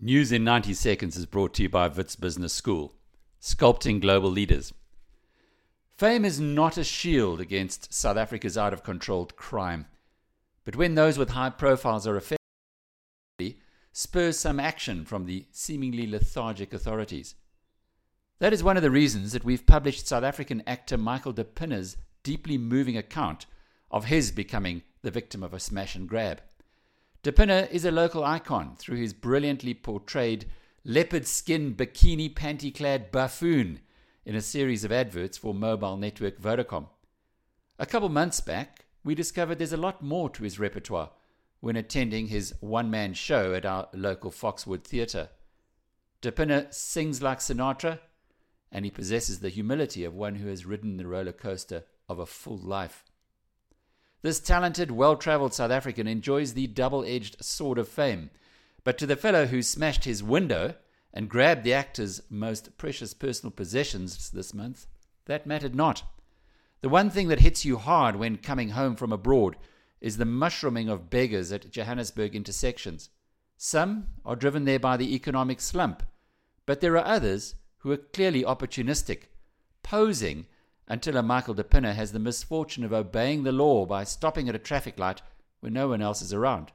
News in 90 Seconds is brought to you by Wits Business School, sculpting global leaders. Fame is not a shield against South Africa's out of control crime, but when those with high profiles are affected, spurs some action from the seemingly lethargic authorities. That is one of the reasons that we've published South African actor Michael de Pinna's deeply moving account of his becoming the victim of a smash and grab. De is a local icon through his brilliantly portrayed leopard skin bikini panty clad buffoon in a series of adverts for mobile network Vodacom. A couple months back, we discovered there's a lot more to his repertoire when attending his one man show at our local Foxwood Theatre. De sings like Sinatra, and he possesses the humility of one who has ridden the roller coaster of a full life. This talented, well travelled South African enjoys the double edged sword of fame. But to the fellow who smashed his window and grabbed the actor's most precious personal possessions this month, that mattered not. The one thing that hits you hard when coming home from abroad is the mushrooming of beggars at Johannesburg intersections. Some are driven there by the economic slump, but there are others who are clearly opportunistic, posing until a Michael de Pinna has the misfortune of obeying the law by stopping at a traffic light when no one else is around?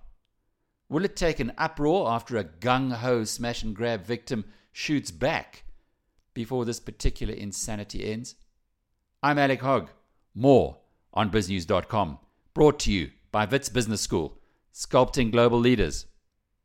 Will it take an uproar after a gung ho smash and grab victim shoots back before this particular insanity ends? I'm Alec Hogg. More on biznews.com. Brought to you by Wits Business School, sculpting global leaders.